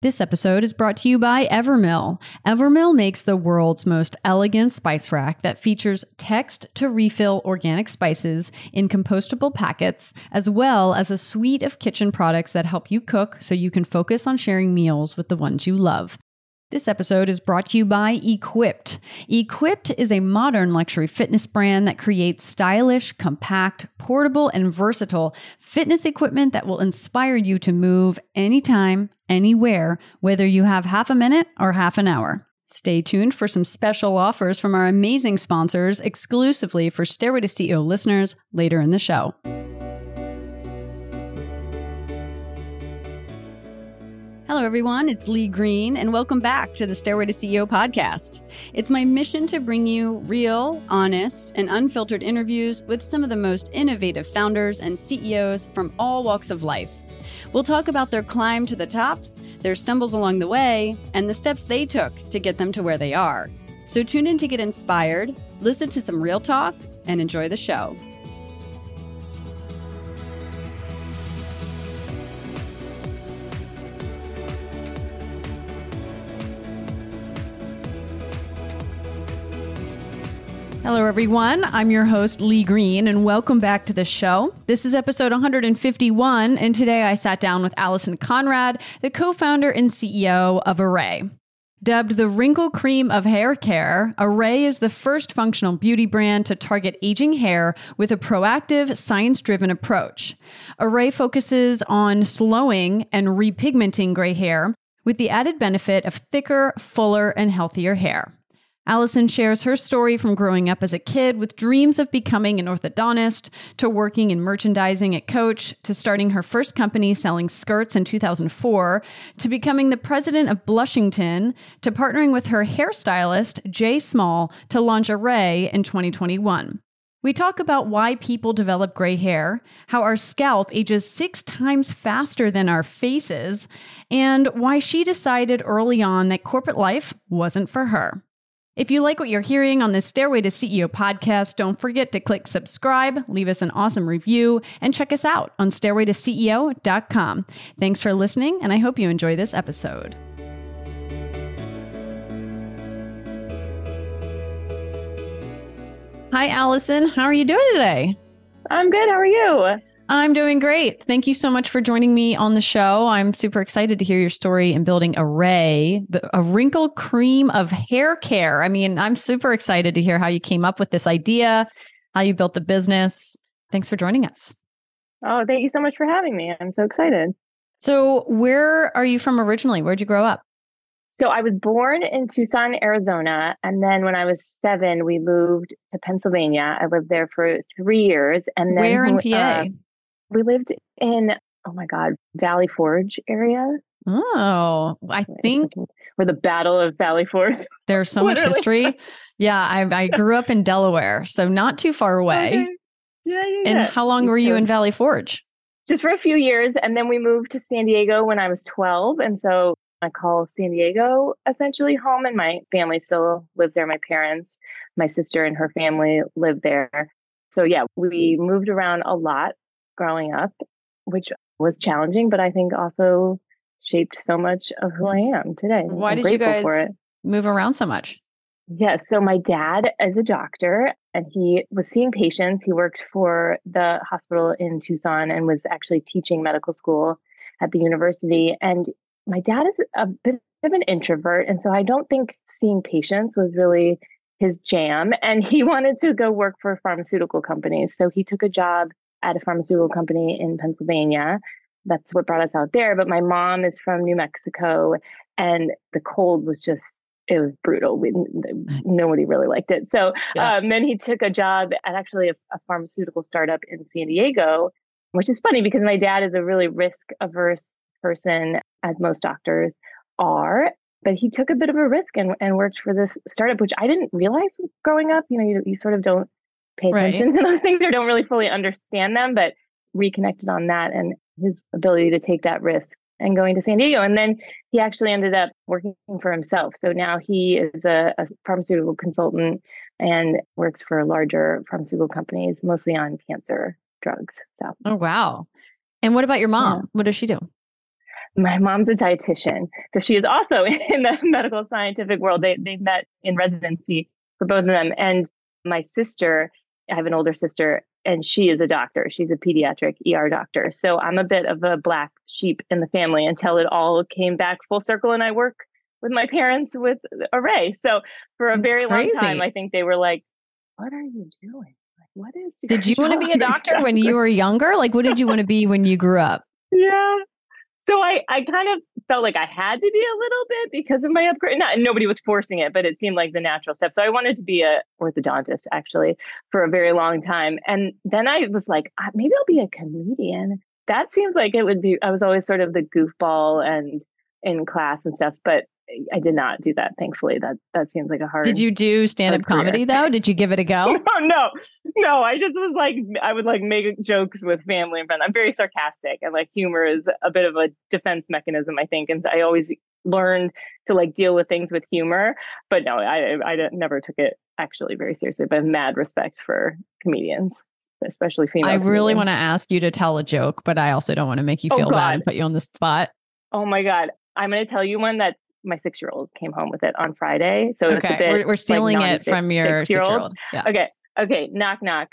This episode is brought to you by Evermill. Evermill makes the world's most elegant spice rack that features text to refill organic spices in compostable packets, as well as a suite of kitchen products that help you cook so you can focus on sharing meals with the ones you love. This episode is brought to you by Equipt. Equipt is a modern luxury fitness brand that creates stylish, compact, portable, and versatile fitness equipment that will inspire you to move anytime, anywhere, whether you have half a minute or half an hour. Stay tuned for some special offers from our amazing sponsors exclusively for Stairway to CEO listeners later in the show. Hello, everyone. It's Lee Green, and welcome back to the Stairway to CEO podcast. It's my mission to bring you real, honest, and unfiltered interviews with some of the most innovative founders and CEOs from all walks of life. We'll talk about their climb to the top, their stumbles along the way, and the steps they took to get them to where they are. So tune in to get inspired, listen to some real talk, and enjoy the show. Hello, everyone. I'm your host, Lee Green, and welcome back to the show. This is episode 151, and today I sat down with Allison Conrad, the co founder and CEO of Arrae. Dubbed the wrinkle cream of hair care, Arrae is the first functional beauty brand to target aging hair with a proactive, science driven approach. Arrae focuses on slowing and repigmenting gray hair with the added benefit of thicker, fuller, and healthier hair. Allison shares her story from growing up as a kid with dreams of becoming an orthodontist, to working in merchandising at Coach, to starting her first company selling skirts in 2004, to becoming the president of Blushington, to partnering with her hairstylist, Jay Small, to Arrae in 2021. We talk about why people develop gray hair, how our scalp ages six times faster than our faces, and why she decided early on that corporate life wasn't for her. If you like what you're hearing on the Stairway to CEO podcast, don't forget to click subscribe, leave us an awesome review, and check us out on stairwaytoceo.com. Thanks for listening, and I hope you enjoy this episode. Hi, Allison. How are you doing today? I'm good. How are you? I'm doing great. Thank you so much for joining me on the show. I'm super excited to hear your story in building Arrae, the, a wrinkle cream of hair care. I mean, I'm super excited to hear how you came up with this idea, how you built the business. Thanks for joining us. Oh, thank you so much for having me. I'm so excited. So, where are you from originally? Where'd you grow up? So, I was born in Tucson, Arizona. And then when I was seven, we moved to Pennsylvania. I lived there for three years. And then, where in PA? Uh, we lived in, oh my God, Valley Forge area. Oh, I think where the Battle of Valley Forge. There's so much history. Yeah, I, I grew up in Delaware, so not too far away. Okay. Yeah, yeah, And how long were you in Valley Forge? Just for a few years. And then we moved to San Diego when I was 12. And so I call San Diego essentially home, and my family still lives there. My parents, my sister, and her family live there. So, yeah, we moved around a lot growing up, which was challenging, but I think also shaped so much of who mm-hmm. I am today. Why I'm did you guys move around so much? Yeah, so my dad is a doctor and he was seeing patients. He worked for the hospital in Tucson and was actually teaching medical school at the university. And my dad is a bit of an introvert. And so I don't think seeing patients was really his jam. And he wanted to go work for pharmaceutical companies. So he took a job at a pharmaceutical company in Pennsylvania. That's what brought us out there. But my mom is from New Mexico, and the cold was just it was brutal. We, nobody really liked it. So yeah. um, then he took a job at actually a, a, pharmaceutical startup in San Diego, which is funny because my dad is a really risk averse person, as most doctors are. But he took a bit of a risk and, and worked for this startup, which I didn't realize growing up. You know, you, you sort of don't pay attention right. to those things or don't really fully understand them, but reconnected on that and his ability to take that risk and going to San Diego. And then he actually ended up working for himself. So now he is a, a pharmaceutical consultant and works for larger pharmaceutical companies, mostly on cancer drugs. So, oh, wow. And what about your mom? Yeah. What does she do? my mom's a dietitian. So she is also in the medical scientific world. They they met in residency for both of them. And my sister, I have an older sister, and she is a doctor. She's a pediatric ER doctor. So I'm a bit of a black sheep in the family until it all came back full circle and I work with my parents with Arrae. So for a That's very crazy. long time, I think they were like, What are you doing? Like, what is Did you want to be a doctor when you were younger? Like, what did you want to be when you grew up? Yeah. So I, I kind of felt like I had to be a little bit because of my upgrade. Not nobody was forcing it, but it seemed like the natural step. So I wanted to be a orthodontist actually for a very long time. And then I was like, maybe I'll be a comedian. That seems like it would be. I was always sort of the goofball and in class and stuff, but I did not do that. Thankfully, that that seems like a hard. Did you do stand up comedy though? Did you give it a go? no, no, no. I just was like, I would like make jokes with family and friends. I'm very sarcastic, and like humor is a bit of a defense mechanism, I think. And I always learned to like deal with things with humor. But no, I I never took it actually very seriously. But mad respect for comedians especially female. I really want to ask you to tell a joke, but I also don't want to make you oh, feel oh, bad and put you on the spot. Oh my God. I'm going to tell you one that my six year old came home with it on Friday. So okay. Bit, we're, we're, stealing like, it from your six year old. Yeah. Okay. Okay. Knock, knock.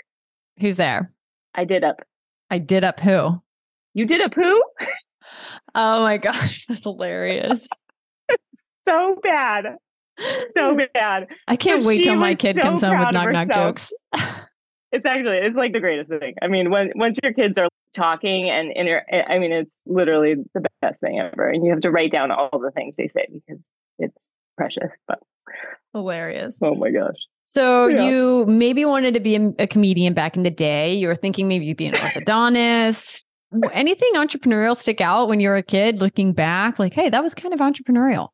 Who's there? I did up. I did up who? You did up who? oh my gosh. That's hilarious. so bad. So bad. I can't wait till my kid so comes home with knock knock jokes. it's actually it's like the greatest thing. I mean, when once your kids are talking and inter I mean, it's literally the best thing ever. And you have to write down all the things they say because it's precious. But hilarious. Oh my gosh. So yeah. you maybe wanted to be a, a, comedian back in the day. You were thinking maybe you'd be an orthodontist. Anything entrepreneurial stick out when you were a kid looking back? Like, hey, that was kind of entrepreneurial.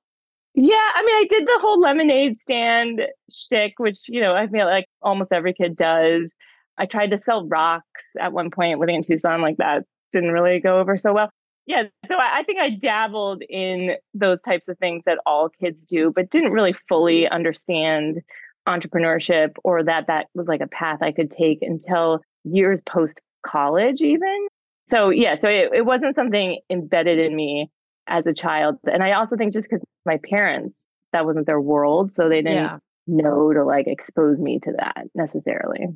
Yeah, I mean, I did the whole lemonade stand shtick, which you know I feel like almost every kid does. I tried to sell rocks at one point living in Tucson, like that didn't really go over so well. Yeah, so I, I think I dabbled in those types of things that all kids do, but didn't really fully understand entrepreneurship or that that was like a path I could take until years post college, even. So, yeah, so it, it wasn't something embedded in me as a child. And I also think just because my parents, that wasn't their world. So they didn't yeah. know to like expose me to that necessarily.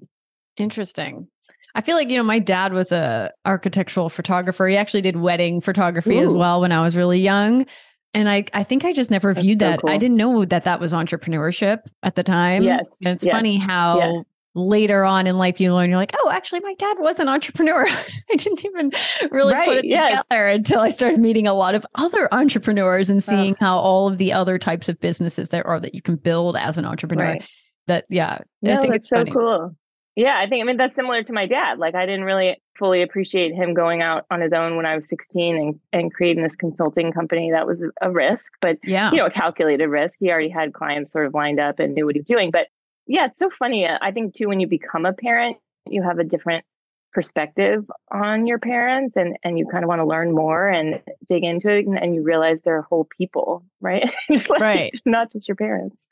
Interesting. I feel like, you know, my dad was a architectural photographer. He actually did wedding photography Ooh. as well when I was really young. And I, I think I just never That's viewed so that. Cool. I didn't know that that was entrepreneurship at the time. Yes. And it's yes. funny how yes later on in life you learn you're like oh actually my dad was an entrepreneur i didn't even really right, put it yes. together until i started meeting a lot of other entrepreneurs and seeing uh, how all of the other types of businesses there are that you can build as an entrepreneur right. that yeah no, i think it's so funny. cool yeah i think i mean that's similar to my dad like i didn't really fully appreciate him going out on his own when i was 16 and, and creating this consulting company that was a risk but yeah. you know a calculated risk. He already had clients sort of lined up and knew what he was doing but yeah, it's so funny. Uh, I think too, when you become a parent, you have a different perspective on your parents and and you kind of want to learn more and dig into it and, and you realize they're whole people right? Like, right. not just your parents.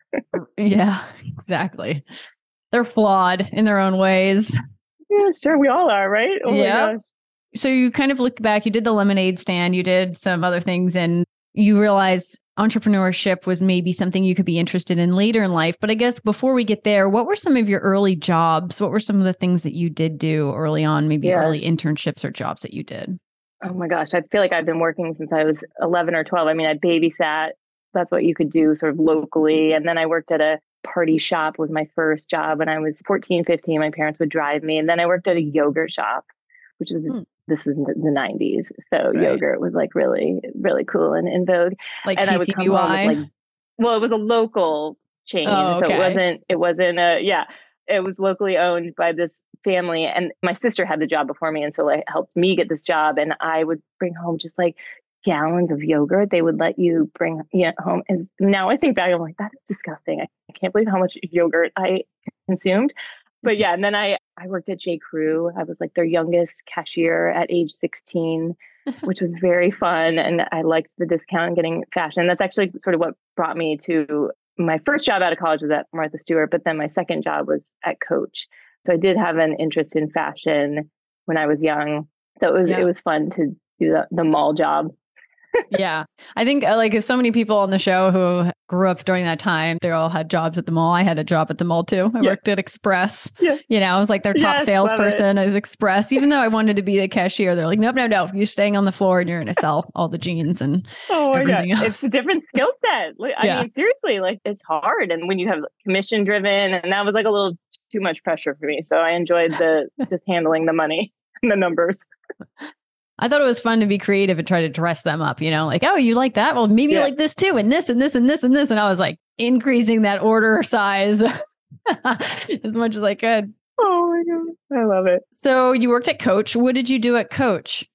Yeah exactly they're flawed in their own ways yeah sure we all are right oh yeah so you kind of look back you did the lemonade stand you did some other things and you realize entrepreneurship was maybe something you could be interested in later in life. But I guess before we get there, what were some of your early jobs? What were some of the things that you did do early on, maybe yeah. early internships or jobs that you did? Oh my gosh, I feel like I've been working since I was 11 or 12. I mean, I babysat. That's what you could do sort of locally. And then I worked at a party shop was my first job when I was 14, 15. My parents would drive me. And then I worked at a yogurt shop, which was hmm this is the, the 90s so right. yogurt was like really really cool and in vogue like and TCBY? i would come home with like well it was a local chain oh, okay. so it wasn't it wasn't a yeah it was locally owned by this family and my sister had the job before me and so like helped me get this job and i would bring home just like gallons of yogurt they would let you bring home is now i think back i'm like that is disgusting I, can't believe how much yogurt i consumed but mm-hmm. yeah, and then I I worked at J. Crew. I was like their youngest cashier at age 16, which was very fun, and I liked the discount and getting fashion. That's actually sort of what brought me to my first job out of college was at Martha Stewart, but then my second job was at Coach. So I did have an interest in fashion when I was young. So it was yeah. it was fun to do the, the mall job. Yeah. I think uh, like so many people on the show who grew up during that time, they all had jobs at the mall. I had a job at the mall too. I yeah. worked at Express. Yeah. You know, I was like their top yes, salesperson as Express. Even though I wanted to be the cashier, they're like, nope, no, no. You're staying on the floor and you're going to sell all the jeans and Oh my God. Else. It's a different skill set. I yeah. mean, seriously, like it's hard. And when you have commission driven, and that was like a little too much pressure for me. So I enjoyed the just handling the money and the numbers. I thought it was fun to be creative and try to dress them up, you know, like, oh, you like that? Well, maybe yeah. you like this too, and this and this and this and this. And I was like increasing that order size as much as I could. Oh my God. I love it. So you worked at Coach. What did you do at Coach?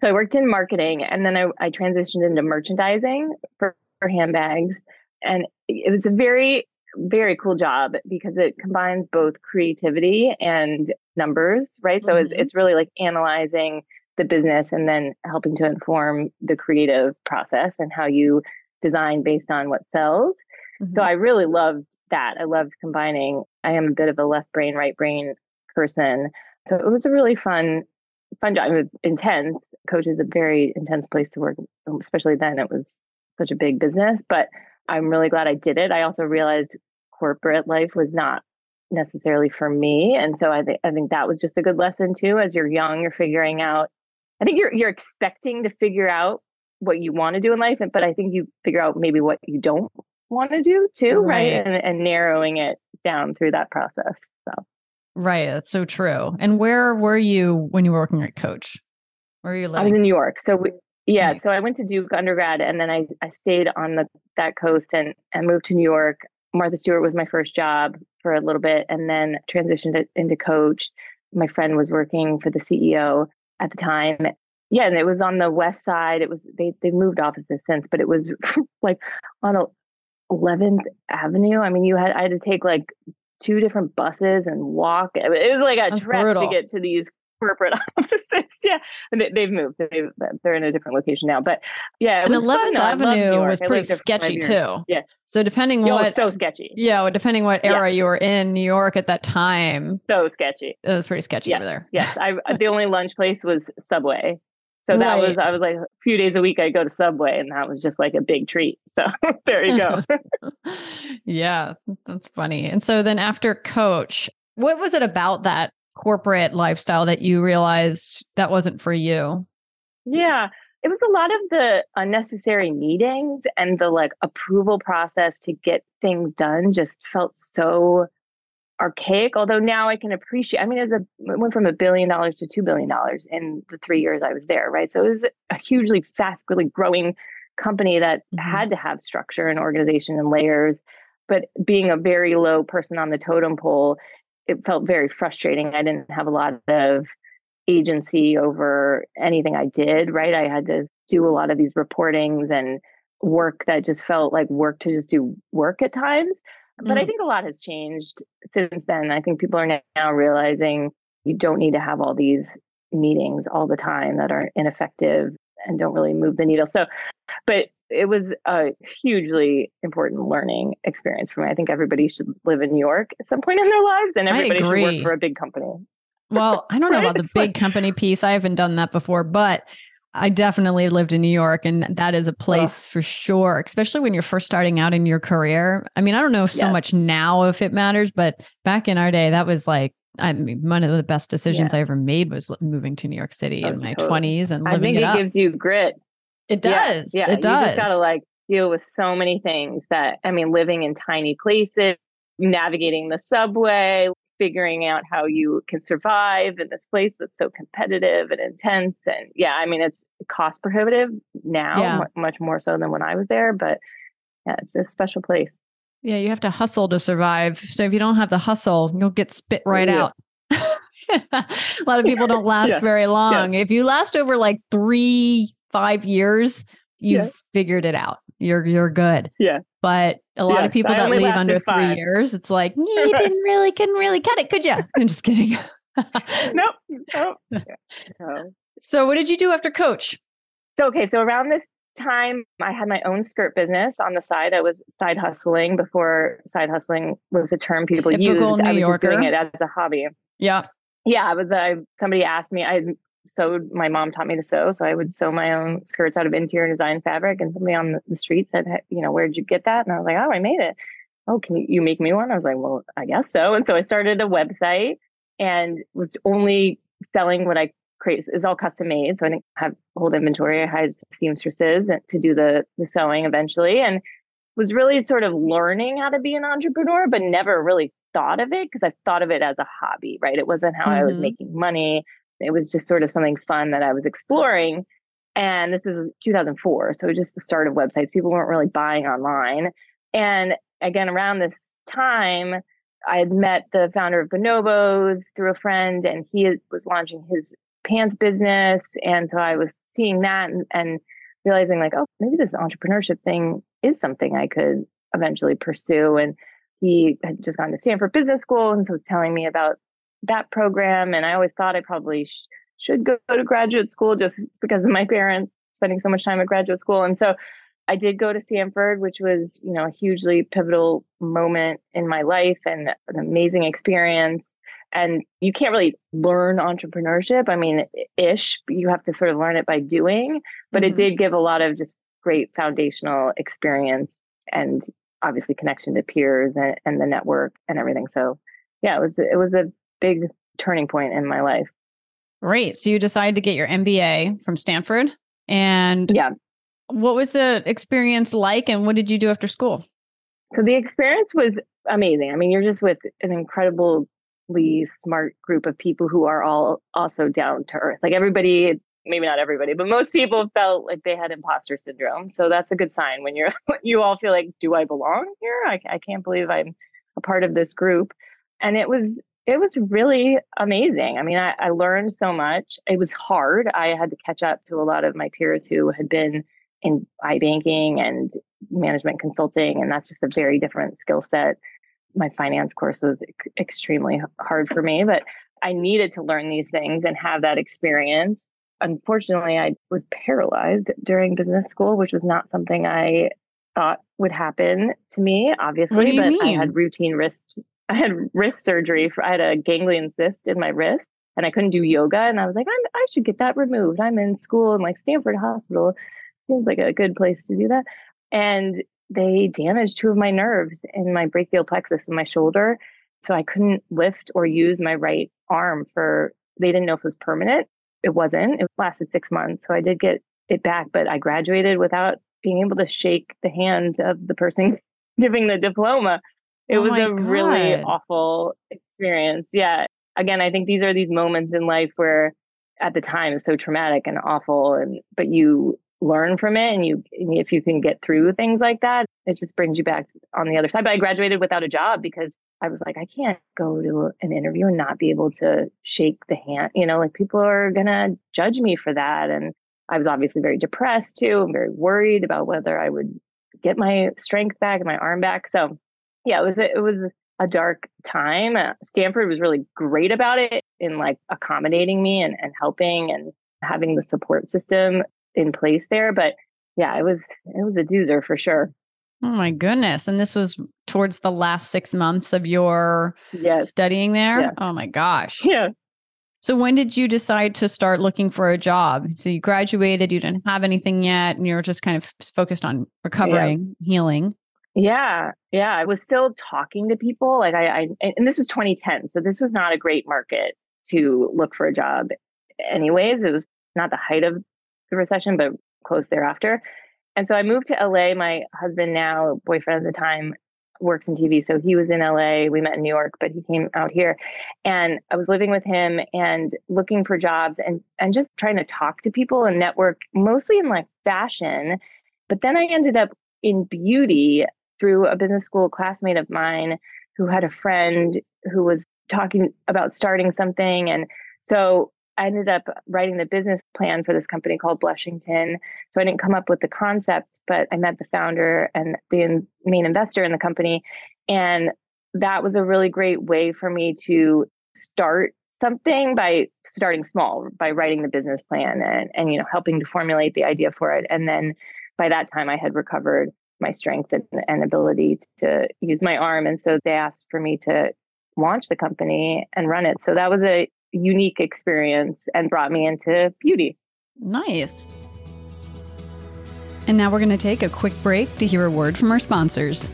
So I worked in marketing and then I, I transitioned into merchandising for, for handbags. And it was a very, very cool job because it combines both creativity and numbers, right? So mm-hmm. it's, it's really like analyzing the business and then helping to inform the creative process and how you design based on what sells. Mm-hmm. So I really loved that. I loved combining. I am a bit of a left brain, right brain person. So it was a really fun, fun job. Intense. Coach is a very intense place to work, especially then. It was such a big business, but I'm really glad I did it. I also realized corporate life was not necessarily for me. And so I, th- I think that was just a good lesson too. As you're young, you're figuring out I think you're you're expecting to figure out what you want to do in life, but I think you figure out maybe what you don't want to do too, right? right? And, and narrowing it down through that process. So, right, that's so true. And where were you when you were working at Coach? Where are you living? I was in New York. So we, yeah, so I went to Duke undergrad, and then I I stayed on the that coast and and moved to New York. Martha Stewart was my first job for a little bit, and then transitioned into Coach. My friend was working for the CEO at the time. Yeah, and it was on the west side. It was they they moved offices since, but it was like on 11th Avenue. I mean, you had I had to take like two different buses and walk. It was like a That's trek brutal. to get to these corporate offices. Yeah, and they, have moved. They've, they're in a different location now. But yeah, and Eleventh Avenue was pretty sketchy too. Yeah. So depending Yo, what, so sketchy. Yeah, depending what era yeah. you were in New York at that time. So sketchy. It was pretty sketchy yes. over there. Yes, I the only lunch place was Subway. So that right. was I was like a few days a week I go to Subway and that was just like a big treat. So there you go. yeah, that's funny. And so then after coach, what was it about that corporate lifestyle that you realized that wasn't for you? Yeah, it was a lot of the unnecessary meetings and the like approval process to get things done just felt so archaic although now i can appreciate i mean as a it went from a billion dollars to two billion dollars in the three years i was there right so it was a hugely fast really growing company that mm-hmm. had to have structure and organization and layers but being a very low person on the totem pole it felt very frustrating. I didn't have a lot of agency over anything I did, right? I had to do a lot of these reportings and work that just felt like work to just do work at times. But mm. I think a lot has changed since then. I think people are now realizing you don't need to have all these meetings all the time that are ineffective and don't really move the needle. So, but it was a hugely important learning experience for me. I think everybody should live in New York at some point in their lives, and everybody should work for a big company. Well, I don't know about the big company piece. I haven't done that before, but I definitely lived in New York, and that is a place for sure, especially when you're first starting out in your career. I mean, I don't know so yeah. much now if it matters, but back in our day, that was like I mean, one of the best decisions yeah. I ever made was moving to New York City oh, in my totally. 20s and living I think it, it gives you grit it does. Yeah, yeah. it does. You just gotta like deal with so many things that I mean, living in tiny places, navigating the subway, figuring out how you can survive in this place that's so competitive and intense. And yeah, I mean, it's cost prohibitive now, yeah. much more so than when I was there. But yeah, it's a special place. Yeah, you have to hustle to survive. So if you don't have the hustle, you'll get spit right yeah. out. a lot of people don't last yeah. very long. If you last over like three five years, you've yeah. figured it out. You're you're good. Yeah. But a lot of people that leave under five. three years, it's like you didn't really couldn't really cut it, could you? I'm just kidding. nope. nope. No. So what did you do after coach? So okay, so around this time I had my own skirt business on the side. I was side hustling before side hustling was a term people Typical used. New I was Yorker. just doing it as a hobby. Yeah. Yeah, I was. I somebody asked me. I sewed. My mom taught me to sew, so I would sew my own skirts out of interior design fabric. And somebody on the street said, "You know, where'd you get that?" And I was like, "Oh, I made it." Oh, can you make me one? I was like, "Well, I guess so." And so I started a website and was only selling what I create. It's all custom made, so I didn't have hold inventory. I hired seamstresses to do the the sewing eventually, and was really sort of learning how to be an entrepreneur, but never really thought of it because I thought of it as a hobby, right? It wasn't how mm-hmm. I was mm-hmm. making money. It was just sort of something fun that I was exploring. And this was 2004. So just the start of websites. People weren't really buying online. And again, around this time, I had met the founder of Bonobos through a friend, and he was launching his pants business. And so I was seeing that and, and realizing, like, oh, maybe this entrepreneurship thing is something I could eventually pursue. And he had just gone to Stanford Business School and so was telling me about that program. And I always thought I probably sh- should go to graduate school just because of my parents spending so much time at graduate school. And so I did go to Stanford, which was, you know, a hugely pivotal moment in my life and an amazing experience. And you can't really learn entrepreneurship. I mean, ish, you have to sort of learn it by doing, but mm-hmm. it did give a lot of just great foundational experience and obviously connection to peers and, and the network and everything. So yeah, it was it was a big turning point in my life. Great. So you decided to get your MBA from Stanford. And yeah. What was the experience like and what did you do after school? So the experience was amazing. I mean, you're just with an incredibly smart group of people who are all also down to earth. Like everybody maybe not everybody, but most people felt like they had imposter syndrome. So that's a good sign when you're you all feel like, do I belong here? I, I can't believe I'm a part of this group. And it was it was really amazing. I mean, I, I learned so much. It was hard. I had to catch up to a lot of my peers who had been in iBanking and management consulting, and that's just a very different skill set. My finance course was extremely hard for me, but I needed to learn these things and have that experience unfortunately, I was paralyzed during business school, which was not something I thought would happen to me, obviously. but mean? I had routine wrist, I had wrist surgery. For, I had a ganglion cyst in my wrist and I couldn't do yoga. And I was like, i should get that removed. I'm in school in like Stanford Hospital. Seems like a good place to do that. And they damaged two of my nerves in my brachial plexus in my shoulder. So I couldn't lift or use my right arm for, they didn't know if it was permanent it wasn't. It lasted six months. So I did get it back, but I graduated without being able to shake the hand of the person giving the diploma. It oh was a God. really awful experience. Yeah. Again, I think these are these moments in life where at the time it's so traumatic and awful and but you learn from it and you if you can get through things like that it just brings you back on the other side but i graduated without a job because I was like, I can't go to an interview and not be able to shake the hand. You know, like people are going to judge me for that. And I was obviously very depressed too. I'm very worried about whether I would get my strength back and my arm back. So, yeah, it was a, it was a dark time. Uh, Stanford was really great about it in like accommodating me and, and helping and having the support system in place there. But yeah, it was it was a doozer for sure. Oh my goodness. And this was towards the last six months of your yes. studying there? Oh my gosh. Yeah. So when did you decide to start looking for a job? So you graduated, you didn't have anything yet, and you were just kind of focused on recovering, yeah. healing. Yeah. Yeah. I was still talking to people. Like I, I and this was 2010. So this was not a great market to look for a job anyways. It was not the height of the recession, but close thereafter. And so I moved to LA. My husband, now boyfriend at the time, works in TV. So he was in LA. We met in New York, but he came out here. And I was living with him and looking for jobs and, and just trying to talk to people and network, mostly in like fashion. But then I ended up in beauty through a business school classmate of mine who had a friend who was talking about starting something. And so I ended up writing the business plan for this company called Blushington. So I didn't come up with the concept, but I met the founder and the main investor in the company. And that was a really great way for me to start something by starting small, by writing the business plan and, and you know, helping to formulate the idea for it. And then by that time I had recovered my strength and, and ability to use my arm. And so they asked for me to launch the company and run it. So that was a unique experience and brought me into beauty. Nice. And now we're going to take a quick break to hear a word from our sponsors.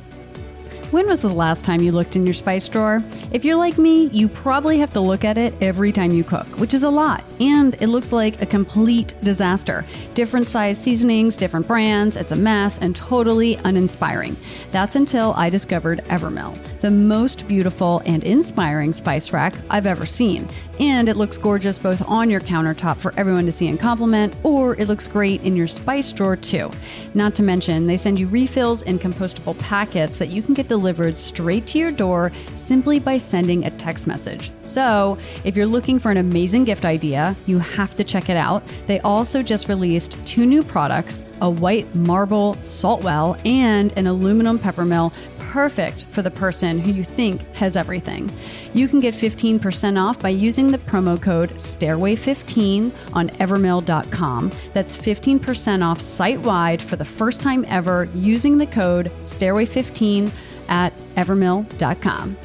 When was the last time you looked in your spice drawer? If you're like me, you probably have to look at it every time you cook, which is a lot, and it looks like a complete disaster. Different size seasonings, different brands, it's a mess and totally uninspiring. That's until I discovered Evermill, the most beautiful and inspiring spice rack I've ever seen. And it looks gorgeous both on your countertop for everyone to see and compliment, or it looks great in your spice drawer too. Not to mention, they send you refills in compostable packets that you can get delivered straight to your door simply by sending a text message. So, if you're looking for an amazing gift idea, you have to check it out. They also just released two new products a white marble salt well and an aluminum peppermill perfect for the person who you think has everything. You can get 15% off by using the promo code STAIRWAY15 on evermill.com. That's 15% off site wide for the first time ever using the code STAIRWAY15 at evermill.com.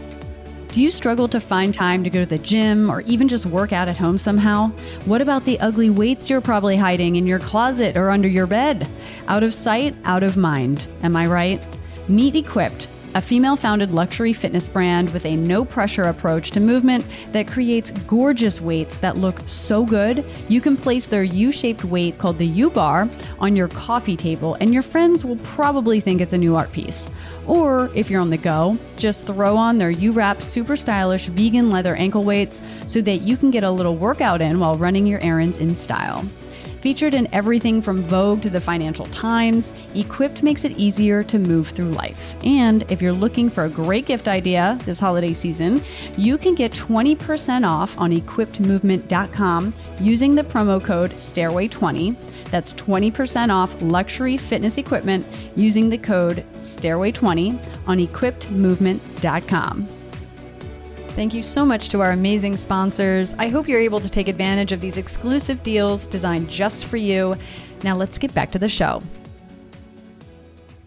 Do you struggle to find time to go to the gym or even just work out at home somehow? What about the ugly weights you're probably hiding in your closet or under your bed? Out of sight, out of mind. Am I right? Meet Equipt a female founded luxury fitness brand with a no pressure approach to movement that creates gorgeous weights that look so good. You can place their U shaped weight called the U bar on your coffee table, and your friends will probably think it's a new art piece. Or if you're on the go, just throw on their U Wrap super stylish vegan leather ankle weights so that you can get a little workout in while running your errands in style. Featured in everything from Vogue to the Financial Times, Equipt makes it easier to move through life. And if you're looking for a great gift idea this holiday season, you can get 20% off on equiptmovement.com using the promo code STAIRWAY20. That's 20% off luxury fitness equipment using the code STAIRWAY20 on equiptmovement.com. Thank you so much to our amazing sponsors. I hope you're able to take advantage of these exclusive deals designed just for you. Now let's get back to the show.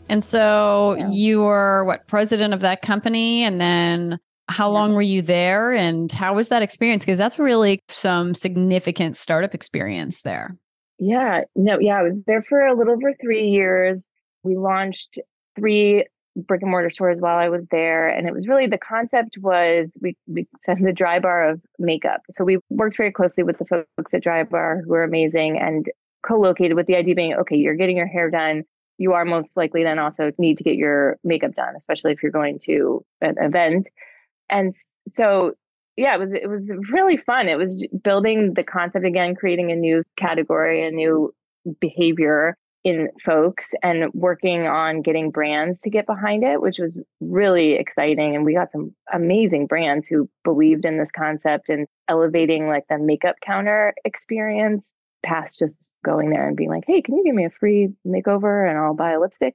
And so yeah. you were what president of that company and then how yeah. long were you there and how was that experience because that's really some significant startup experience there. Yeah, no, yeah, I was there for a little over 3 years. We launched three brick and mortar stores while I was there. And it was really the concept was we, we said the dry bar of makeup. So we worked very closely with the folks at Dry Bar who are amazing and co-located with the idea being, okay, you're getting your hair done. You are most likely then also need to get your makeup done, especially if you're going to an event. And so yeah, it was it was really fun. It was building the concept again, creating a new category, a new behavior in folks and working on getting brands to get behind it, which was really exciting. And we got some amazing brands who believed in this concept and elevating like the makeup counter experience past just going there and being like, hey, can you give me a free makeover and I'll buy a lipstick?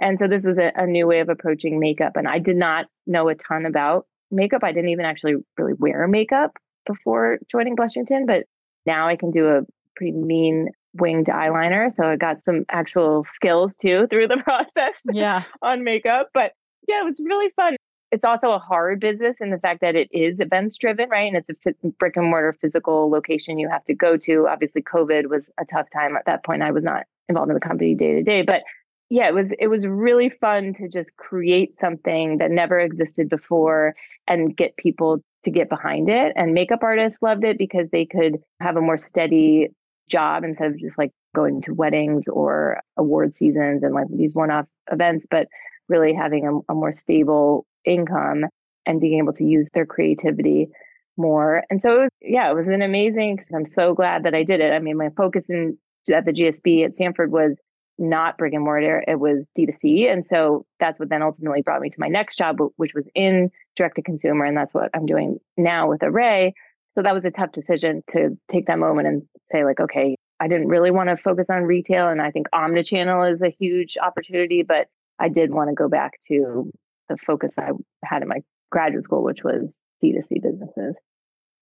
And so this was a, a new way of approaching makeup. And I did not know a ton about makeup. I didn't even actually really wear makeup before joining Blushington, but now I can do a pretty mean winged eyeliner. So I got some actual skills too through the process yeah. on makeup. But yeah, it was really fun. It's also a hard business in the fact that it is events driven, right? And it's a brick and mortar physical location you have to go to. Obviously, COVID was a tough time at that point. I was not involved in the company day to day, but yeah, it was it was really fun to just create something that never existed before and get people to get behind it. And makeup artists loved it because they could have a more steady job instead of just like going to weddings or award seasons and like these one-off events, but really having a, a more stable income and being able to use their creativity more. And so it was, yeah, it was an amazing. I'm so glad that I did it. I mean, my focus in at the GSB at Stanford was not brick and mortar; it was D2C, and so that's what then ultimately brought me to my next job, which was in direct to consumer, and that's what I'm doing now with Arrae. So that was a tough decision to take that moment and say, like, okay, I didn't really want to focus on retail. And I think omnichannel is a huge opportunity, but I did want to go back to the focus I had in my graduate school, which was D2C businesses.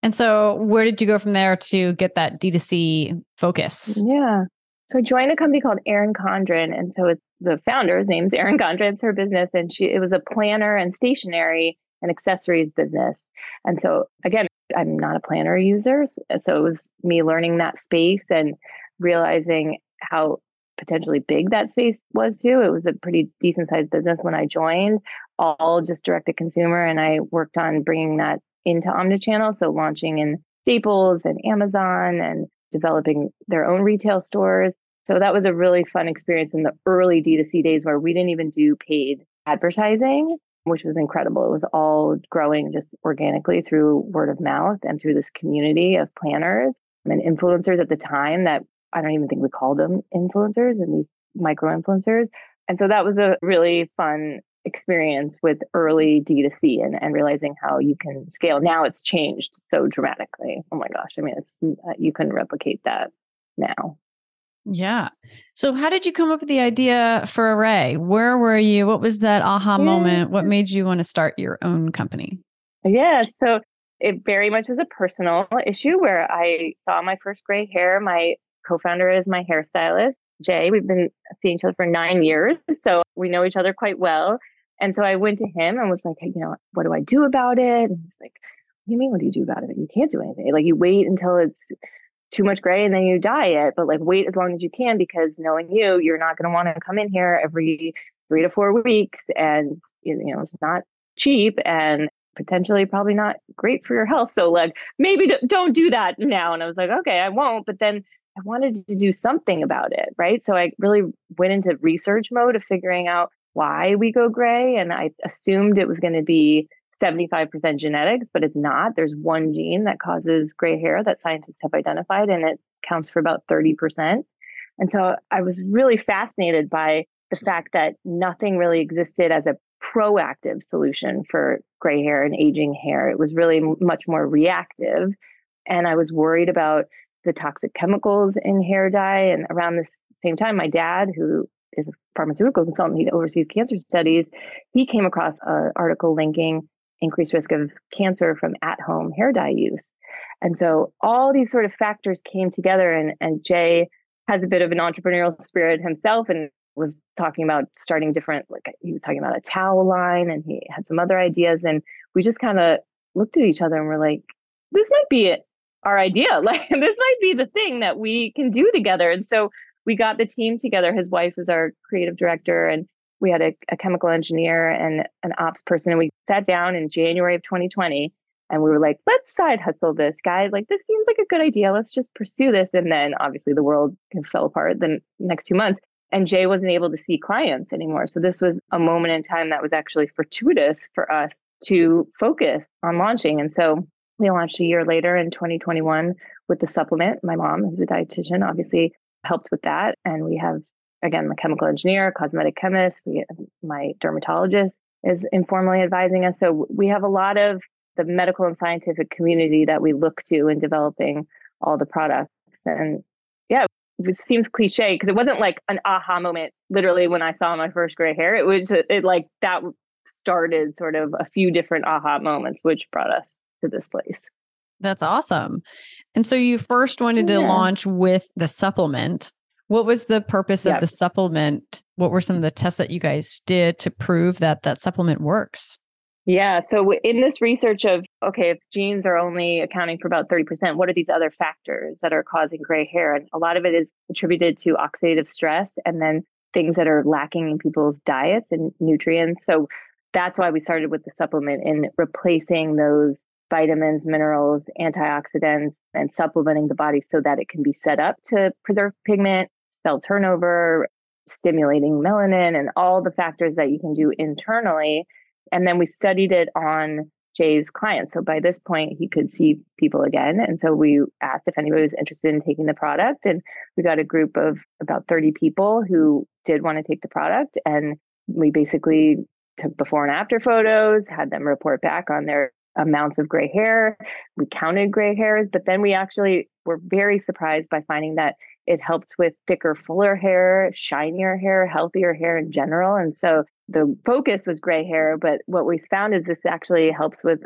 And so, where did you go from there to get that D2C focus? Yeah. So, I joined a company called Erin Condren. And so, it's the founder's name's Erin Condren. It's her business. And she, it was a planner and stationery and accessories business. And so, again, I'm not a planner user. So it was me learning that space and realizing how potentially big that space was too. It was a pretty decent sized business when I joined, all just direct to consumer. And I worked on bringing that into omnichannel. So launching in Staples and Amazon and developing their own retail stores. So that was a really fun experience in the early D2C days where we didn't even do paid advertising, which was incredible. It was all growing just organically through word of mouth and through this community of planners and influencers at the time that I don't even think we called them influencers and these micro influencers. And so that was a really fun experience with early D2C and, and realizing how you can scale. Now it's changed so dramatically. Oh my gosh. I mean, it's, uh, you couldn't replicate that now. Yeah. So, how did you come up with the idea for Arrae? Where were you? What was that aha yeah. moment? What made you want to start your own company? Yeah. So, it very much was a personal issue where I saw my first gray hair. My co founder is my hairstylist, Jay. We've been seeing each other for nine years. So, we know each other quite well. And so I went to him and was like, hey, you know, what do I do about it? And he's like, what do you mean? What do you do about it? You can't do anything. Like you wait until it's too much gray and then you dye it, but like wait as long as you can because knowing you, you're not going to want to come in here every three to four weeks. And, you know, it's not cheap and potentially probably not great for your health. So like maybe don't do that now. And I was like, okay, I won't. But then I wanted to do something about it. Right. So I really went into research mode of figuring out why we go gray. And I assumed it was going to be 75% genetics, but it's not. There's one gene that causes gray hair that scientists have identified, and it counts for about 30%. And so I was really fascinated by the fact that nothing really existed as a proactive solution for gray hair and aging hair. It was really much more reactive. And I was worried about the toxic chemicals in hair dye. And around the same time, my dad, who is a pharmaceutical consultant, he oversees cancer studies. He came across an article linking increased risk of cancer from at-home hair dye use. And so all these sort of factors came together and, and Jay has a bit of an entrepreneurial spirit himself and was talking about starting different like he was talking about a towel line and he had some other ideas and we just kind of looked at each other and we're like this might be it our idea like this might be the thing that we can do together and so we got the team together. His wife is our creative director, and we had a, a, chemical engineer and an ops person. And we sat down in January of 2020 and we were like, let's side hustle this, guy. Like, this seems like a good idea. Let's just pursue this. And then obviously the world fell apart the next two months. And Jay wasn't able to see clients anymore. So this was a moment in time that was actually fortuitous for us to focus on launching. And so we launched a year later in 2021 with the supplement. My mom, who's a dietitian, obviously helped with that. And we have, again, the chemical engineer, cosmetic chemist, we, my dermatologist is informally advising us. So we have a lot of the medical and scientific community that we look to in developing all the products. And yeah, it seems cliche because it wasn't like an aha moment literally when I saw my first gray hair. It was it like that started sort of a few different aha moments, which brought us to this place. That's awesome. And so you first wanted to launch with the supplement. What was the purpose of the supplement? What were some of the tests that you guys did to prove that that supplement works? Yeah. So in this research of, okay, if genes are only accounting for about 30%, what are these other factors that are causing gray hair? And a lot of it is attributed to oxidative stress and then things that are lacking in people's diets and nutrients. So that's why we started with the supplement in replacing those vitamins, minerals, antioxidants, and supplementing the body so that it can be set up to preserve pigment, cell turnover, stimulating melanin, and all the factors that you can do internally. And then we studied it on Jay's clients. So by this point, he could see people again. And so we asked if anybody was interested in taking the product. And we got a group of about 30 people who did want to take the product. And we basically took before and after photos, had them report back on their amounts of gray hair. We counted gray hairs, but then we actually were very surprised by finding that it helped with thicker, fuller hair, shinier hair, healthier hair in general. And so the focus was gray hair, but what we found is this actually helps with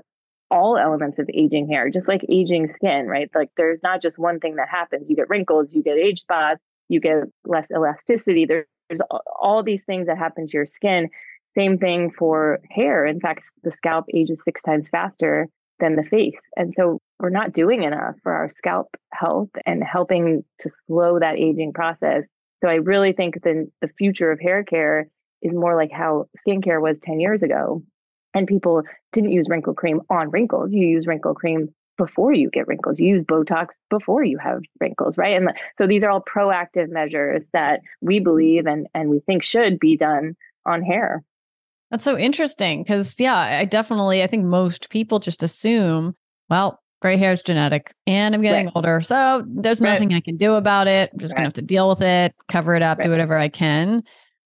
all elements of aging hair, just like aging skin, right? Like there's not just one thing that happens. You get wrinkles, you get age spots, you get less elasticity. There's all these things that happen to your skin same thing for hair. In fact, the scalp ages six times faster than the face. And so we're not doing enough for our scalp health and helping to slow that aging process. So I really think the the future of hair care is more like how skincare was 10 years ago. And people didn't use wrinkle cream on wrinkles. You use wrinkle cream before you get wrinkles. You use Botox before you have wrinkles, right? And so these are all proactive measures that we believe and, and we think should be done on hair. That's so interesting because, yeah, I definitely, I think most people just assume, well, gray hair is genetic and I'm getting right. older. So there's nothing. I can do about it. I'm just right. going to have to deal with it, cover it up, do whatever I can.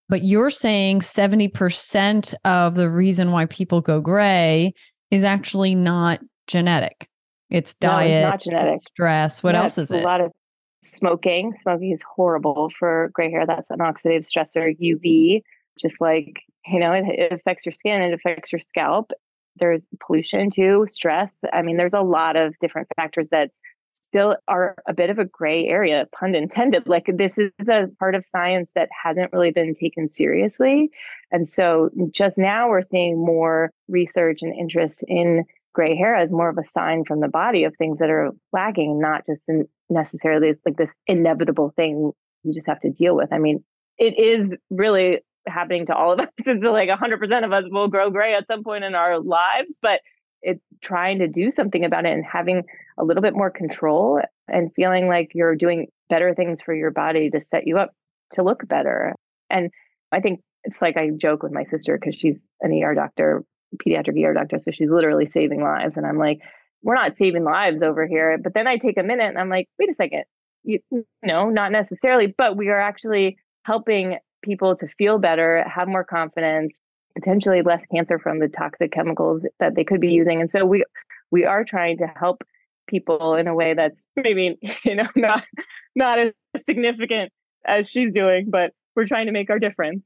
But you're saying 70% of the reason why people go gray is actually not genetic. It's diet, no, not genetic. stress. What yeah, else is it? A lot of smoking. Smoking is horrible for gray hair. That's an oxidative stressor, UV, just like, you know, it, it affects your skin, it affects your scalp. There's pollution too, stress. I mean, there's a lot of different factors that still are a bit of a gray area, pun intended. Like this is a part of science that hasn't really been taken seriously. And so just now we're seeing more research and interest in gray hair as more of a sign from the body of things that are lagging, not just necessarily like this inevitable thing you just have to deal with. I mean, it is really happening to all of us. It's like 100% of us will grow gray at some point in our lives, but it's trying to do something about it and having a little bit more control and feeling like you're doing better things for your body to set you up to look better. And I think it's like I joke with my sister because she's an ER doctor, pediatric ER doctor. So she's literally saving lives. And I'm like, we're not saving lives over here. But then I take a minute and I'm like, wait a second. You, no, not necessarily, but we are actually helping people to feel better, have more confidence, potentially less cancer from the toxic chemicals that they could be using. And so we we are trying to help people in a way that's maybe you know not not as significant as she's doing, but we're trying to make our difference.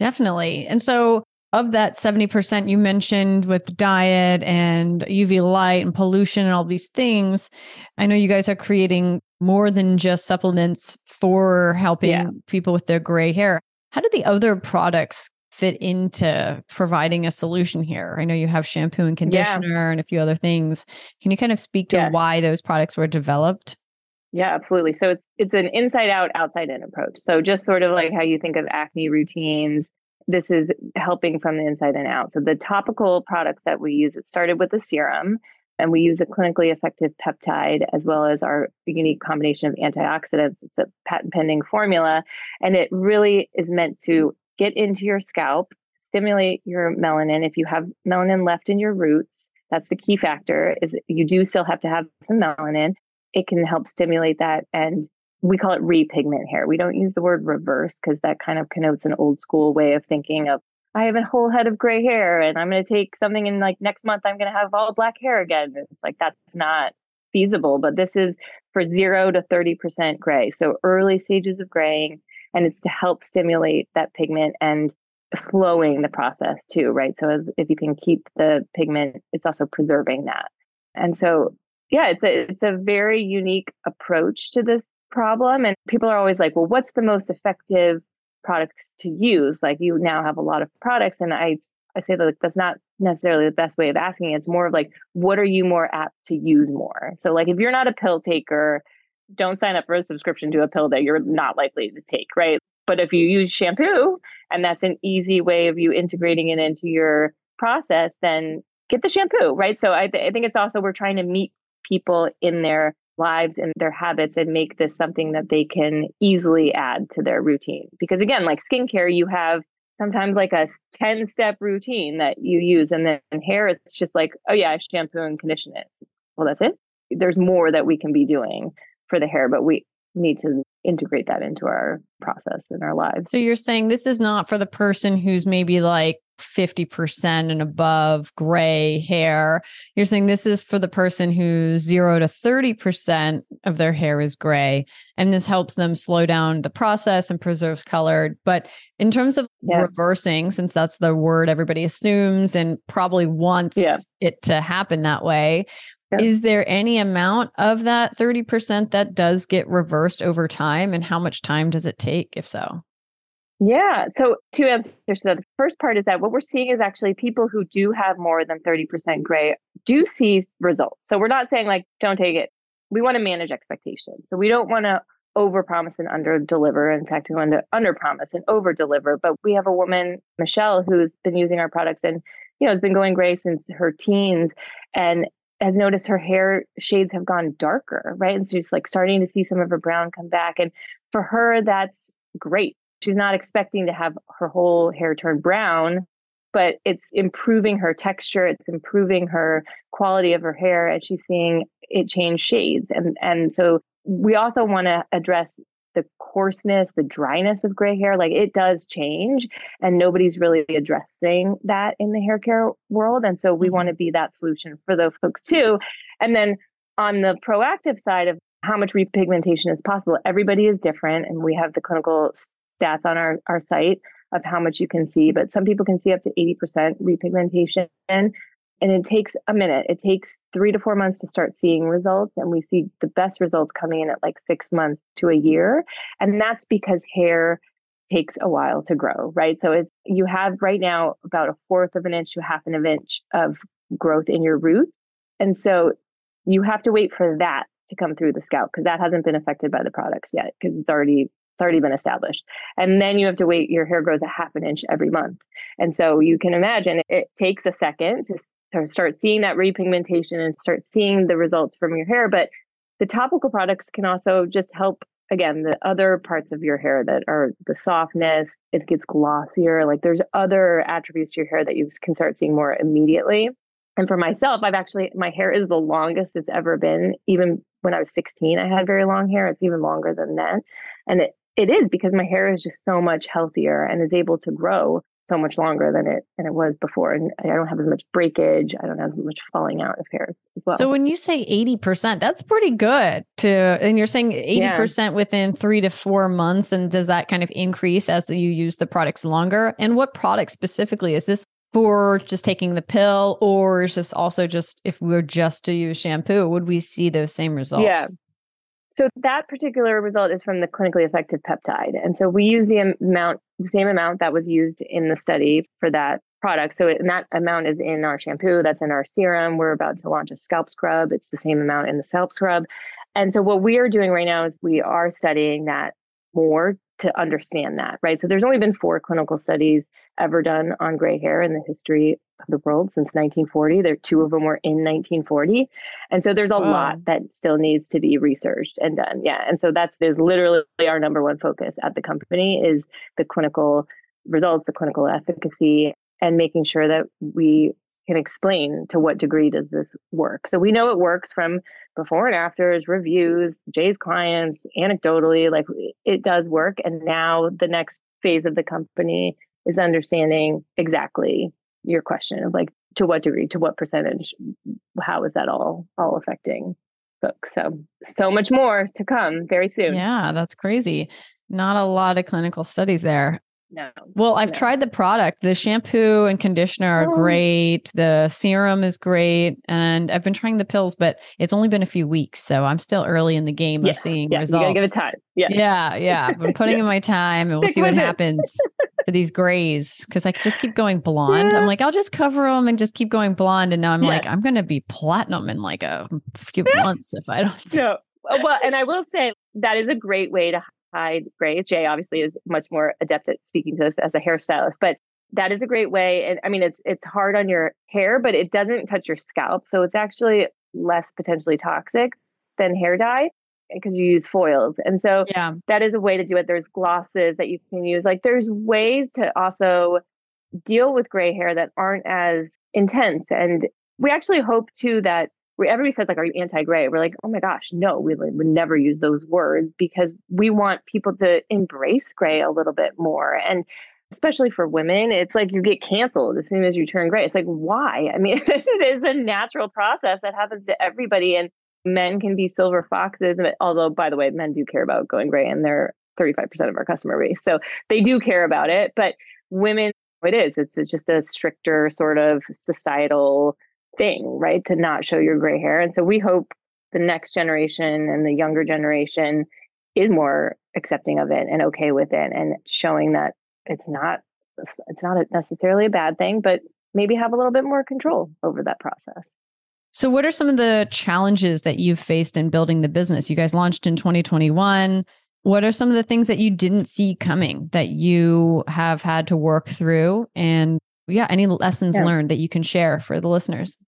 Definitely. And so of that 70% you mentioned with diet and UV light and pollution and all these things, I know you guys are creating more than just supplements for helping yeah. people with their gray hair. How do the other products fit into providing a solution here? I know you have shampoo and conditioner yeah. and a few other things. Can you kind of speak to yeah. why those products were developed? Yeah, absolutely. So it's it's an inside out, outside in approach. So just sort of like how you think of acne routines, this is helping from the inside and out. So the topical products that we use, it started with the serum and we use a clinically effective peptide as well as our unique combination of antioxidants. It's a patent pending formula and it really is meant to get into your scalp, stimulate your melanin. If you have melanin left in your roots, that's the key factor is you do still have to have some melanin. It can help stimulate that and we call it repigment hair. We don't use the word reverse because that kind of connotes an old school way of thinking of I have a whole head of gray hair and I'm going to take something and like next month I'm going to have all black hair again. It's like that's not feasible, but this is for 0 to 30% gray. So early stages of graying and it's to help stimulate that pigment and slowing the process too, right? So as if you can keep the pigment, it's also preserving that. And so yeah, it's a it's a very unique approach to this problem. And people are always like, well, what's the most effective products to use? Like you now have a lot of products. And I I say that like, that's not necessarily the best way of asking. It's more of like, what are you more apt to use more? So like if you're not a pill taker, don't sign up for a subscription to a pill that you're not likely to take, right? But if you use shampoo and that's an easy way of you integrating it into your process, then get the shampoo, right? So I, th- I think it's also we're trying to meet people in their lives and their habits and make this something that they can easily add to their routine. Because again, like skincare, you have sometimes like a 10 step routine that you use. And then hair is just like, oh yeah, I shampoo and condition it. Well, that's it. There's more that we can be doing for the hair, but we need to integrate that into our process in our lives. So you're saying this is not for the person who's maybe like 50% and above gray hair. You're saying this is for the person who's 0 to 30% of their hair is gray and this helps them slow down the process and preserves color. But in terms of yeah. reversing since that's the word everybody assumes and probably wants yeah. it to happen that way, is there any amount of that 30% that does get reversed over time? And how much time does it take, if so? Yeah. So, two answers to that. The first part is that what we're seeing is actually people who do have more than 30% gray, do see results. So we're not saying like, don't take it. We want to manage expectations. So we don't want to over promise and under deliver. In fact, we want to under promise and over deliver. But we have a woman, Michelle, who's been using our products and, you know, has been going gray since her teens and has noticed her hair shades have gone darker, right? And she's like starting to see some of her brown come back. And for her, that's great. She's not expecting to have her whole hair turn brown, but it's improving her texture, it's improving her quality of her hair, and she's seeing it change shades. And and so we also want to address the coarseness, the dryness of gray hair. Like it does change, and nobody's really addressing that in the hair care world. And so we mm-hmm. want to be that solution for those folks too. And then on the proactive side of how much repigmentation is possible, everybody is different, and we have the clinical stats on our, our site of how much you can see, but some people can see up to 80% repigmentation and it takes a minute. It takes three to four months to start seeing results. And we see the best results coming in at like six months to a year. And that's because hair takes a while to grow, right? So it's you have right now about a fourth of an inch to half an inch of growth in your roots. And so you have to wait for that to come through the scalp because that hasn't been affected by the products yet because it's already it's already been established. And then you have to wait, your hair grows a half an inch every month. And so you can imagine it takes a second to to start seeing that repigmentation and start seeing the results from your hair. But the topical products can also just help again the other parts of your hair that are the softness it gets glossier like there's other attributes to your hair that you can start seeing more immediately. And for myself i've actually my hair is the longest it's ever been. Even when i was 16 i had very long hair. It's even longer than that. And it, it is because my hair is just so much healthier and is able to grow so much longer than it than it was before. And i don't have as much breakage. I don't have as much falling out of hair as well. So when you say 80% that's pretty good to and you're saying 80% yeah. within three to four months and does that kind of increase as you use the products longer? And what product specifically? Is this for just taking the pill or is this also just if we are just to use shampoo would we see those same results? Yeah so that particular result is from the clinically effective peptide. And so we use the amount, the same amount that was used in the study for that product. So it, that amount is in our shampoo, that's in our serum. We're about to launch a scalp scrub. It's the same amount in the scalp scrub. And so what we are doing right now is we are studying that more to understand that, right? So there's only been four clinical studies ever done on gray hair in the history the world since 1940. There, two of them were in 1940, and so there's a wow. lot that still needs to be researched and done. Yeah, and so that's is literally our number one focus at the company is the clinical results, the clinical efficacy, and making sure that we can explain to what degree does this work. So we know it works from before and afters, reviews, Jay's clients, anecdotally, like it does work. And now the next phase of the company is understanding exactly your question of like to what degree, to what percentage, how is that all all affecting folks? So so much more to come very soon. Yeah, that's crazy. Not a lot of clinical studies there. No. Well, I've no. tried the product. The shampoo and conditioner are oh. great. The serum is great. And I've been trying the pills, but it's only been a few weeks. So I'm still early in the game yes. of seeing yeah, results. You gotta give it time. Yeah. Yeah. Yeah. I've been putting yeah. in my time and we'll see what happens for these grays because I just keep going blonde. Yeah. I'm like, I'll just cover them and just keep going blonde. And now I'm like, I'm going to be platinum in like a few months if I don't. No. Uh, well, and I will say that is a great way to hide grays. Jay obviously is much more adept at speaking to this as a hairstylist, but that is a great way. And I mean, it's it's hard on your hair, but it doesn't touch your scalp, so it's actually less potentially toxic than hair dye eh, because you use foils. And so yeah. that is a way to do it. There's glosses that you can use. Like there's ways to also deal with gray hair that aren't as intense. And we actually hope too that everybody says like, "Are you anti-gray?" We're like, "Oh my gosh, no, we would never use those words because we want people to embrace gray a little bit more." And especially for women, it's like you get canceled as soon as you turn gray. It's like, why? I mean, this is a natural process that happens to everybody, and men can be silver foxes. Although, by the way, men do care about going gray, and they're 35% of our customer base, so they do care about it. But women, it is. It's just a stricter sort of societal thing, right? To not show your gray hair. And so we hope the next generation and the younger generation is more accepting of it and okay with it and showing that it's not it's not necessarily a bad thing, but maybe have a little bit more control over that process. So, what are some of the challenges that you've faced in building the business? You guys launched in 2021. What are some of the things that you didn't see coming that you have had to work through? And yeah, any lessons yeah. learned that you can share for the listeners?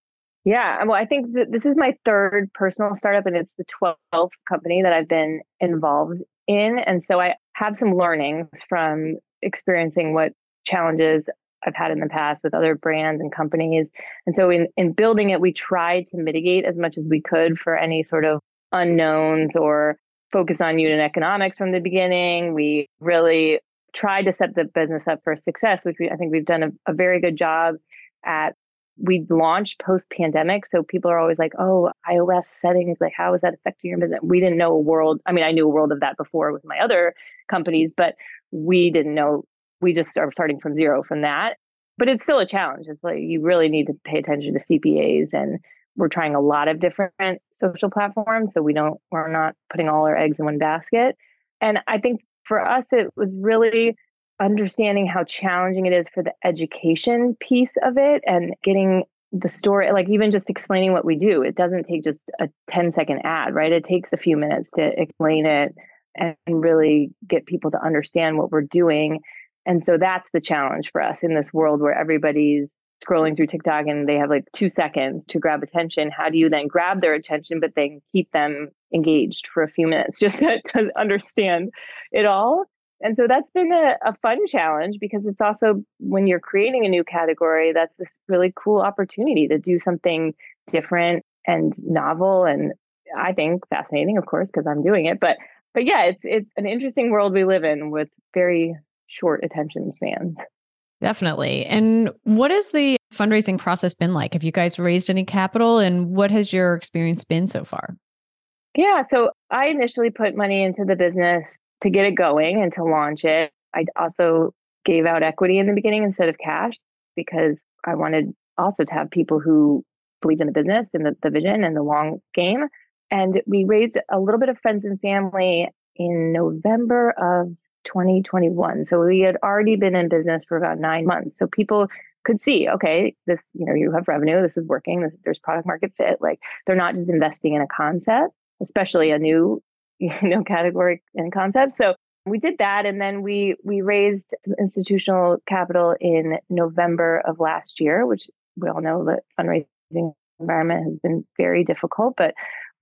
Yeah, well, I think this is my third personal startup, and it's the 12th company that I've been involved in. And so I have some learnings from experiencing what challenges I've had in the past with other brands and companies. And so in, in building it, we tried to mitigate as much as we could for any sort of unknowns or focus on unit economics from the beginning. We really tried to set the business up for success, which we, I think we've done a, a very good job at. We launched post pandemic. So people are always like, oh, iOS settings, like, how is that affecting your business? We didn't know a world. I mean, I knew a world of that before with my other companies, but we didn't know we just are starting from zero from that. But it's still a challenge. It's like you really need to pay attention to CPAs and we're trying a lot of different social platforms. So we don't we're not putting all our eggs in one basket. And I think for us it was really understanding how challenging it is for the education piece of it and getting the story like even just explaining what we do it doesn't take just a 10 second ad right it takes a few minutes to explain it and really get people to understand what we're doing and so that's the challenge for us in this world where everybody's scrolling through TikTok and they have like two seconds to grab attention. How do you then grab their attention, but then keep them engaged for a few minutes just to, to understand it all? And so that's been a, a fun challenge because it's also when you're creating a new category, that's this really cool opportunity to do something different and novel and I think fascinating, of course, because I'm doing it. But but yeah, it's it's an interesting world we live in with very short attention spans. Definitely. And what has the fundraising process been like? Have you guys raised any capital and what has your experience been so far? Yeah, so I initially put money into the business to get it going and to launch it. I also gave out equity in the beginning instead of cash because I wanted also to have people who believed in the business and the, the vision and the long game. And we raised a little bit of friends and family in November of 2021. So we had already been in business for about nine months. So people could see, okay, this, you know, you have revenue, this is working, this, there's product market fit. Like they're not just investing in a concept, especially a new, you know, category and concept. So we did that and then we we raised institutional capital in November of last year, which we all know that fundraising environment has been very difficult, but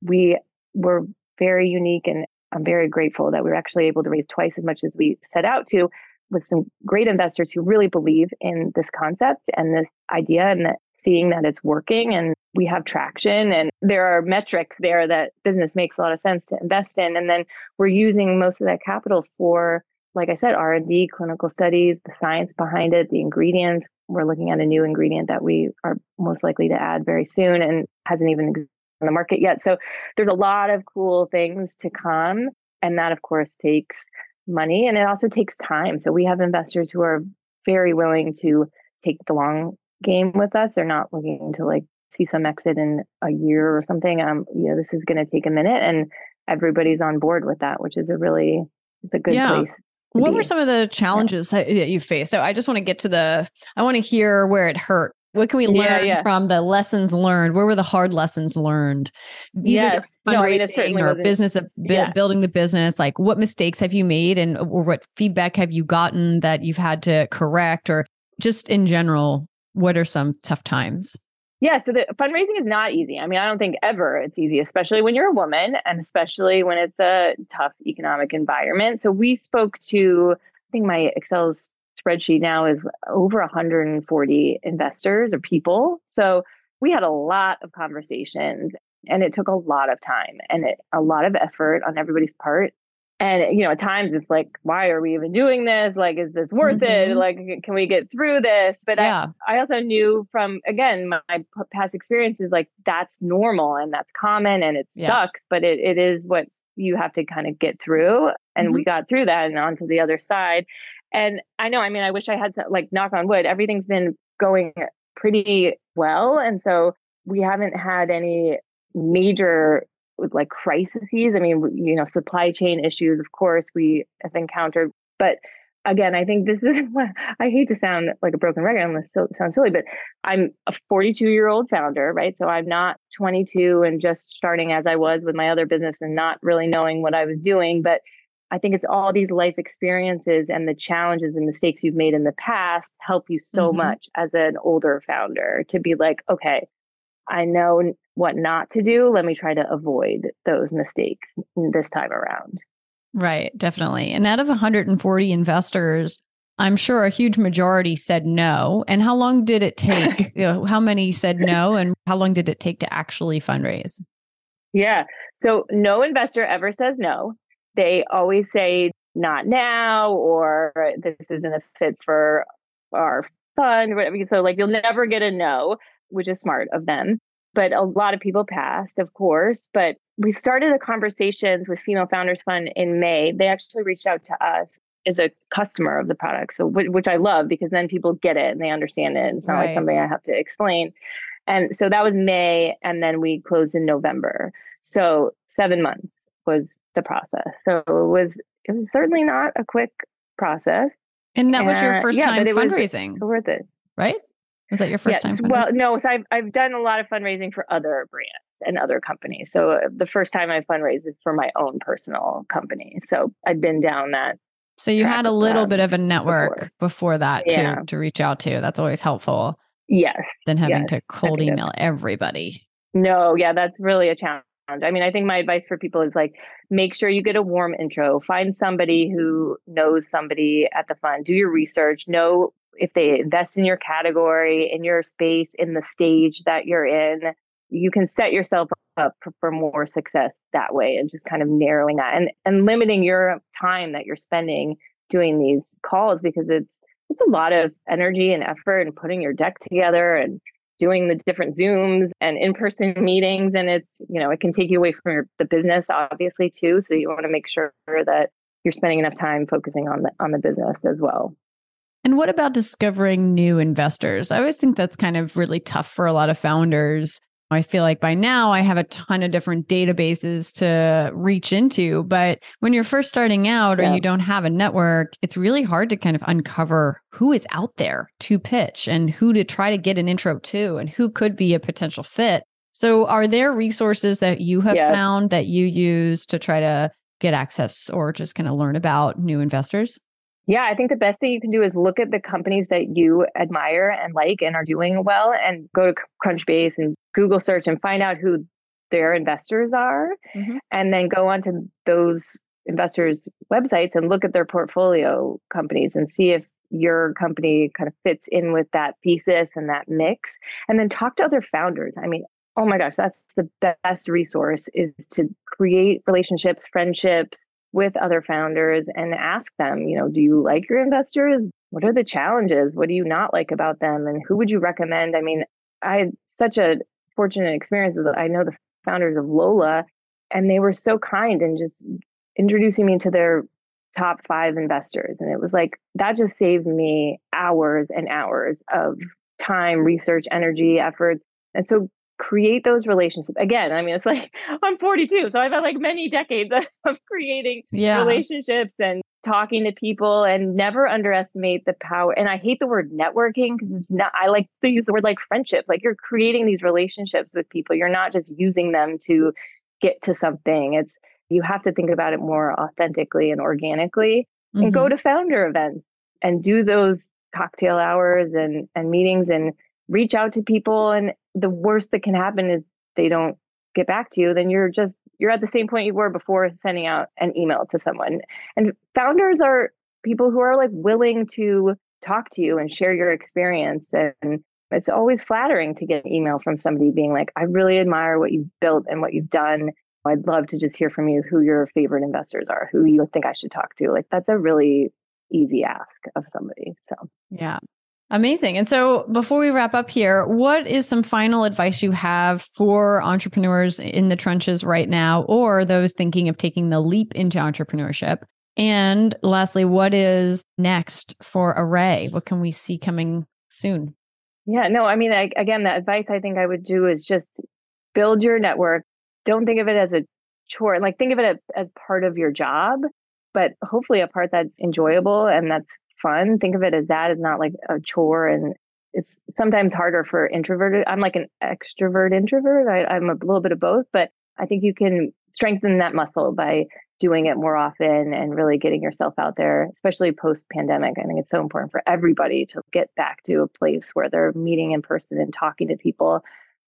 we were very unique and I'm very grateful that we were actually able to raise twice as much as we set out to with some great investors who really believe in this concept and this idea and that seeing that it's working and we have traction and there are metrics there that business makes a lot of sense to invest in and then we're using most of that capital for like i said r&d clinical studies the science behind it the ingredients we're looking at a new ingredient that we are most likely to add very soon and hasn't even on the market yet. So there's a lot of cool things to come. And that, of course, takes money and it also takes time. So we have investors who are very willing to take the long game with us. They're not looking to like see some exit in a year or something. Um, you know, this is going to take a minute and everybody's on board with that, which is a really, it's a good yeah. place. What be. were some of the challenges yeah. that you faced? So I just want to get to the, I want to hear where it hurt what can we learn yeah, yeah. from the lessons learned? Where were the hard lessons learned? Either yes. no, I mean, it certainly or business of bu- yeah. building the business. Like, what mistakes have you made, and uh, or what feedback have you gotten that you've had to correct, or just in general, what are some tough times? Yeah, so the fundraising is not easy. I mean, I don't think ever it's easy, especially when you're a woman and especially when it's a tough economic environment. So we spoke to, I think my Excel's spreadsheet now is over 140 investors or people. So we had a lot of conversations and it took a lot of time and it, a lot of effort on everybody's part. And, you know, at times it's like, why are we even doing this? Like, is this worth mm-hmm. it? Like, can we get through this? But yeah. I, I also knew from, again, my, my past experiences, like that's normal and that's common and it yeah. sucks, but it, it is what you have to kind of get through. And mm-hmm. we got through that and onto the other side. And I know, I mean, I wish I had to like knock on wood, everything's been going pretty well. And so we haven't had any major like crises. I mean, you know, supply chain issues, of course, we have encountered, but again, I think this is what I hate to sound like a broken record. I'm going to sound silly, but I'm a 42 year old founder, right? So I'm not 22 and just starting as I was with my other business and not really knowing what I was doing. But I think it's all these life experiences and the challenges and mistakes you've made in the past help you so mm-hmm. much as an older founder to be like, okay, I know what not to do. Let me try to avoid those mistakes this time around. Right, definitely. And out of 140 investors, I'm sure a huge majority said no. And how long did it take? you know, how many said no, and how long did it take to actually fundraise? Yeah. So no investor ever says no. They always say not now, or this isn't a fit for our fund. So like you'll never get a no, which is smart of them but a lot of people passed, of course. But we started the conversations with Female Founders Fund in May. They actually reached out to us as a customer of the product, so which I love because then people get it and they understand it. It's not right. like something I have to explain. And so that was May, and then we closed in November. So seven months was the process. So it was it was certainly not a quick process. And that was your first yeah, time fundraising. Was, worth it, right? Was that your first yes, time? Well, no. So I've I've done a lot of fundraising for other brands and other companies. So uh, the first time I fundraised is for my own personal company. So I've been down that. So you had a little bit of a network before, before that yeah. to to reach out to. That's always helpful. Yes. Than having yes, to cold email everybody. No, yeah, that's really a challenge. I mean, I think my advice for people is like make sure you get a warm intro. Find somebody who mm-hmm. knows somebody at the fund. Do your research. Know if they invest in your category, in your space, in the stage that you're in, you can set yourself up for, for more success that way and just kind of narrowing that and, and limiting your time that you're spending doing these calls because it's it's a lot of energy and effort and putting your deck together and doing the different zooms and in-person meetings and it's you know it can take you away from your, the business obviously too so you want to make sure that you're spending enough time focusing on the on the business as well and what about discovering new investors? I always think that's kind of really tough for a lot of founders. I feel like by now I have a ton of different databases to reach into. But when you're first starting out or yeah. you don't have a network, it's really hard to kind of uncover who is out there to pitch and who to try to get an intro to and who could be a potential fit. So, are there resources that you have yeah. found that you use to try to get access or just kind of learn about new investors? Yeah, I think the best thing you can do is look at the companies that you admire and like and are doing well and go to Crunchbase and Google search and find out who their investors are mm-hmm. and then go onto those investors websites and look at their portfolio companies and see if your company kind of fits in with that thesis and that mix and then talk to other founders. I mean, oh my gosh, that's the best resource is to create relationships, friendships, with other founders and ask them, you know, do you like your investors? What are the challenges? What do you not like about them? And who would you recommend? I mean, I had such a fortunate experience with I know the founders of Lola and they were so kind and just introducing me to their top five investors. And it was like that just saved me hours and hours of time, research, energy, efforts. And so create those relationships again i mean it's like i'm 42 so i've had like many decades of creating yeah. relationships and talking to people and never underestimate the power and i hate the word networking because it's not i like to use the word like friendships like you're creating these relationships with people you're not just using them to get to something it's you have to think about it more authentically and organically mm-hmm. and go mm-hmm. to founder events and do those cocktail hours and and meetings and reach out to people and the worst that can happen is they don't get back to you then you're just you're at the same point you were before sending out an email to someone. And founders are people who are like willing to talk to you and share your experience. And it's always flattering to get an email from somebody being like i really admire what you've built and what you've done. I'd love to just hear from you who your favorite investors are who you think i should talk to. Like that's a really easy ask of somebody so. Yeah Amazing. And so before we wrap up here, what is some final advice you have for entrepreneurs in the trenches right now or those thinking of taking the leap into entrepreneurship? And lastly, what is next for Arrae? What can we see coming soon? Yeah, no, I mean, I, again, the advice I think I would do is just build your network. Don't think of it as a chore. Like, think of it as part of your job but hopefully a part that's enjoyable and that's fun. Think of it as that, It's not like a chore. And it's sometimes harder for introverted. I'm like an extrovert introvert. I, I'm a little bit of both, but I think you can strengthen that muscle by doing it more often and really getting yourself out there, especially post pandemic. I think it's so important for everybody to get back to a place where they're meeting in person and talking to people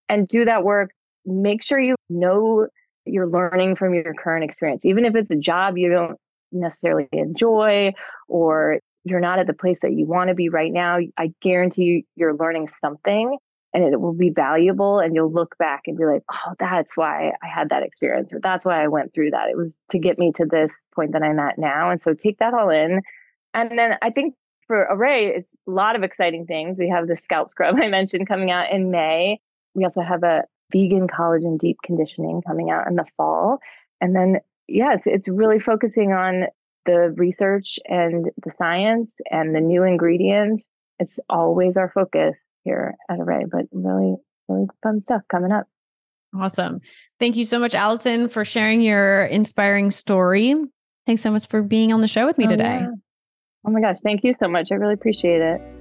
and do that work. Make sure you know you're learning from your current experience, even if it's a job you don't necessarily enjoy or you're not at the place that you want to be right now. I guarantee you, you're learning something and it will be valuable and you'll look back and be like oh that's why i had that experience or that's why i went through that. It was to get me to this point that i'm at now and so take that all in. And then i think for Arrae it's a lot of exciting things. We have the scalp scrub i mentioned coming out in may. We also have a vegan collagen deep conditioning coming out in the fall. And then yes it's really focusing on the research and the science and the new ingredients it's always our focus here at Arrae, but really, really fun stuff coming up. Awesome. Thank you so much, Allison, for sharing your inspiring story. Thanks so much for being on the show with me oh, today. Yeah. Oh my gosh. Thank you so much. I really appreciate it.